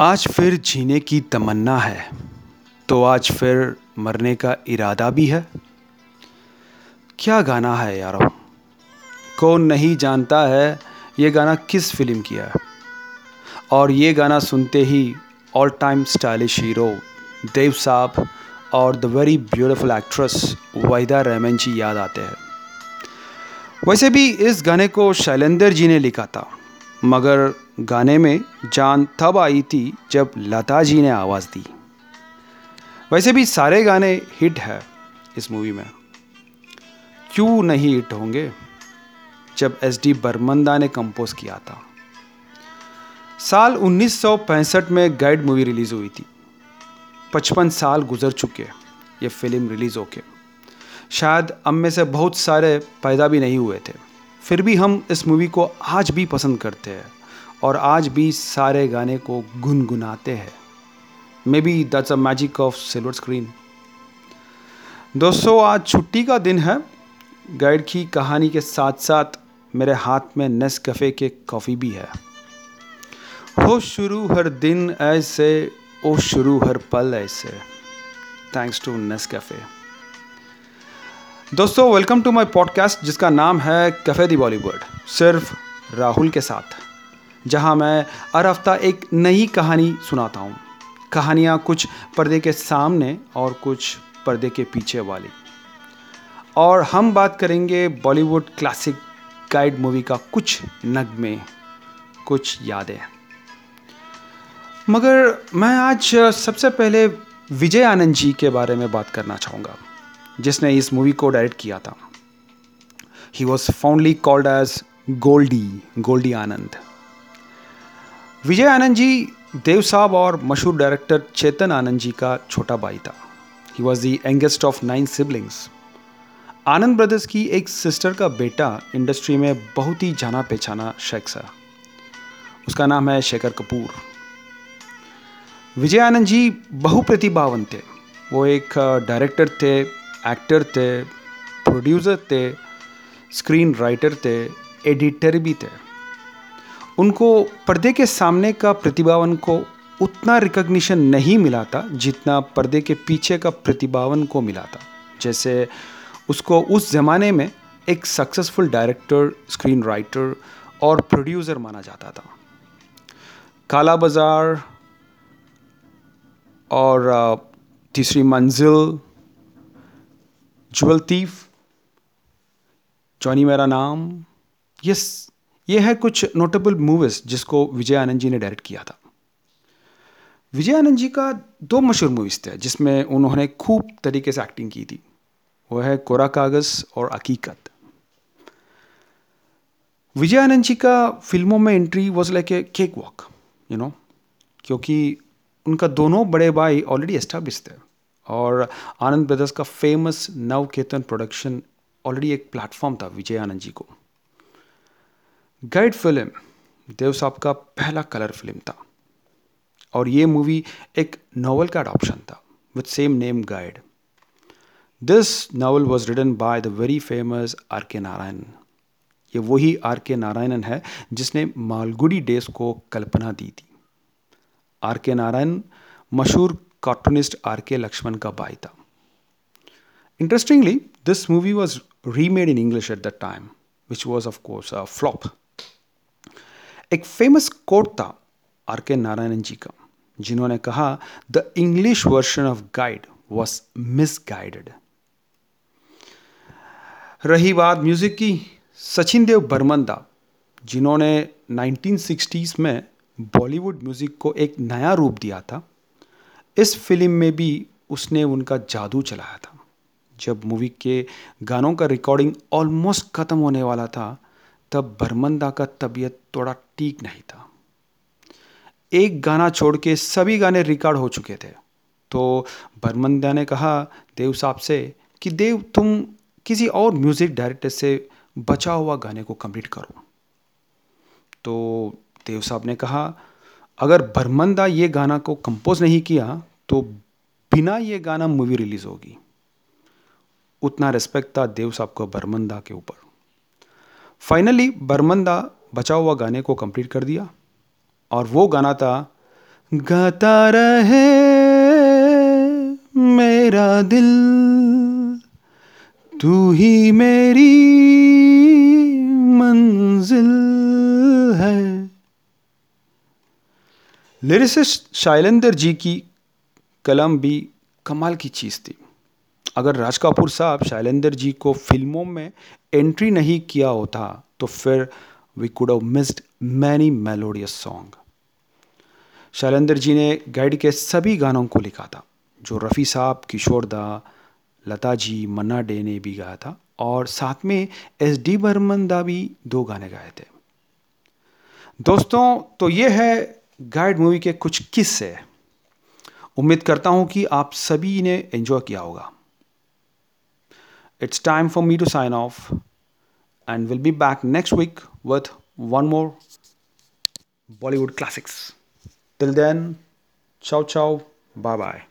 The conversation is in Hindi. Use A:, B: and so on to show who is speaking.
A: आज फिर जीने की तमन्ना है तो आज फिर मरने का इरादा भी है। क्या गाना है यारो? कौन नहीं जानता है ये गाना किस फ़िल्म की है। और ये गाना सुनते ही all time stylish hero Dev sahab और the very beautiful actress Waheeda Rehman ji याद आते हैं। वैसे भी इस गाने को शैलेंद्र जी ने लिखा था। मगर गाने में जान तब आई थी जब लता जी ने आवाज़ दी। वैसे भी सारे गाने हिट है इस मूवी में। क्यों नहीं हिट होंगे? जब एस डी बर्मंदा ने कंपोज किया था। साल 1965 में गाइड मूवी रिलीज़ हुई थी। 55 साल गुजर चुके, ये फ़िल्म रिलीज़ होके। शायद हम में से बहुत सारे पैदा भी नहीं हुए थे। फिर भी हम इस मूवी को आज भी पसंद करते हैं और आज भी सारे गाने को गुनगुनाते हैं। Maybe that's a magic of silver screen दोस्तों, आज छुट्टी का दिन है। गाइड की कहानी के साथ साथ मेरे हाथ में नेस कफ़े के कॉफ़ी भी है। हो शुरू हर दिन ऐसे, ओ शुरू हर पल ऐसे। थैंक्स टू नेस कैफ़े दोस्तों वेलकम टू माय पॉडकास्ट जिसका नाम है कैफ़े दी बॉलीवुड सिर्फ़ राहुल के साथ, जहाँ मैं हर हफ़्ता एक नई कहानी सुनाता हूँ। कहानियाँ कुछ पर्दे के सामने और कुछ पर्दे के पीछे वाली। और हम बात करेंगे बॉलीवुड क्लासिक गाइड मूवी का कुछ नगमे, कुछ यादें। मगर मैं आज सबसे पहले विजय आनंद जी के बारे में बात करना चाहूँगा। जिसने इस मूवी को डायरेक्ट किया था। He was fondly called as Goldie Goldie Anand Vijay Anand ji, Dev sahab और मशहूर डायरेक्टर चेतन आनंद जी का छोटा भाई था। He was the youngest of nine siblings Anand brothers की एक सिस्टर का बेटा इंडस्ट्री में बहुत ही जाना पहचाना शख्स है उसका नाम है शेखर कपूर। विजय आनंद जी बहुप्रतिभावन थे। वो एक डायरेक्टर थे। एक्टर थे प्रोड्यूसर थे स्क्रीन राइटर थे एडिटर भी थे। उनको पर्दे के सामने का प्रतिभावन को उतना रिकग्निशन नहीं मिला था जितना पर्दे के पीछे का प्रतिभावन को मिला था। जैसे उसको उस ज़माने में एक सक्सेसफुल डायरेक्टर स्क्रीन राइटर और प्रोड्यूसर माना जाता था। काला बाज़ार और तीसरी मंजिल jewel तीफ, Johnny Mera Naam, yes, ये है कुछ नोटेबल मूवीज़ जिसको विजय आनंद जी ने डायरेक्ट किया था। विजय आनंद जी का दो मशहूर मूवीज़ थे, जिसमें उन्होंने खूब तरीके से एक्टिंग की थी। वो है कोरा कागज़ और हकीकत विजय आनंद जी का फ़िल्मों में entry was like a cakewalk you know क्योंकि उनका दोनों बड़े भाई ऑलरेडी एस्टेब्लिश थे। और आनंद ब्रदर्स का फ़ेमस नव केतन प्रोडक्शन ऑलरेडी एक प्लेटफॉर्म था विजय आनंद जी को। गाइड फ़िल्म देव साहब का पहला कलर फ़िल्म था। और ये मूवी एक नॉवल का अडॉप्शन था with same name Guide this novel was written by the very famous R K Narayan ये वही आर के नारायणन है, जिसने मालगुडी डेज़ को कल्पना दी थी। आर के नारायण मशहूर कार्टूनिस्ट आर के लक्ष्मण का भाई था interestingly this movie was remade in English at the time which was of course a flop एक फ़ेमस कोट था आर के नारायणन जी का जिन्होंने कहा the English version of Guide was misguided रही बात म्यूज़िक की, सचिन देव बर्मंदा जिन्होंने 1960s में बॉलीवुड म्यूज़िक को एक नया रूप दिया था। इस फ़िल्म में भी उसने उनका जादू चलाया था। जब मूवी के गानों का रिकॉर्डिंग ऑलमोस्ट ख़त्म होने वाला था, तब बर्मंदा का तबीयत थोड़ा ठीक नहीं था। एक गाना छोड़ के सभी गाने रिकॉर्ड हो चुके थे। तो बर्मंदा ने कहा, देव साहब से, कि देव, तुम किसी और म्यूज़िक डायरेक्टर से बचा हुआ गाने को कंप्लीट करो। तो देव साहब ने कहा अगर बर्मंदा ये गाना को कंपोज नहीं किया तो बिना ये गाना मूवी रिलीज़ होगी। उतना रिस्पेक्ट था देव साहब को बर्मंदा के ऊपर। फाइनली बर्मंदा बचा हुआ गाने को कंप्लीट कर दिया। और वो गाना था, गाता रहे मेरा दिल, तू ही मेरी मंजिल। लिरिसिस्ट शैलेंद्र जी की कलम भी कमाल की चीज़ थी। अगर राज कपूर साहब शैलेंद्र जी को फ़िल्मों में एंट्री नहीं किया होता तो फिर we could have missed many melodious song Shailendra ji ने गाइड के सभी गानों को लिखा था, जो रफ़ी साहब, किशोर दा, लता जी, मन्ना डे ने भी गाया था, और साथ में एस डी बर्मन दा भी दो गाने गाए थे। दोस्तों तो ये है गाइड मूवी के कुछ किस्से उम्मीद करता हूँ कि आप सभी ने एंजॉय किया होगा। It's time for me to sign off and will be back next week with one more Bollywood classics till then ciao ciao bye bye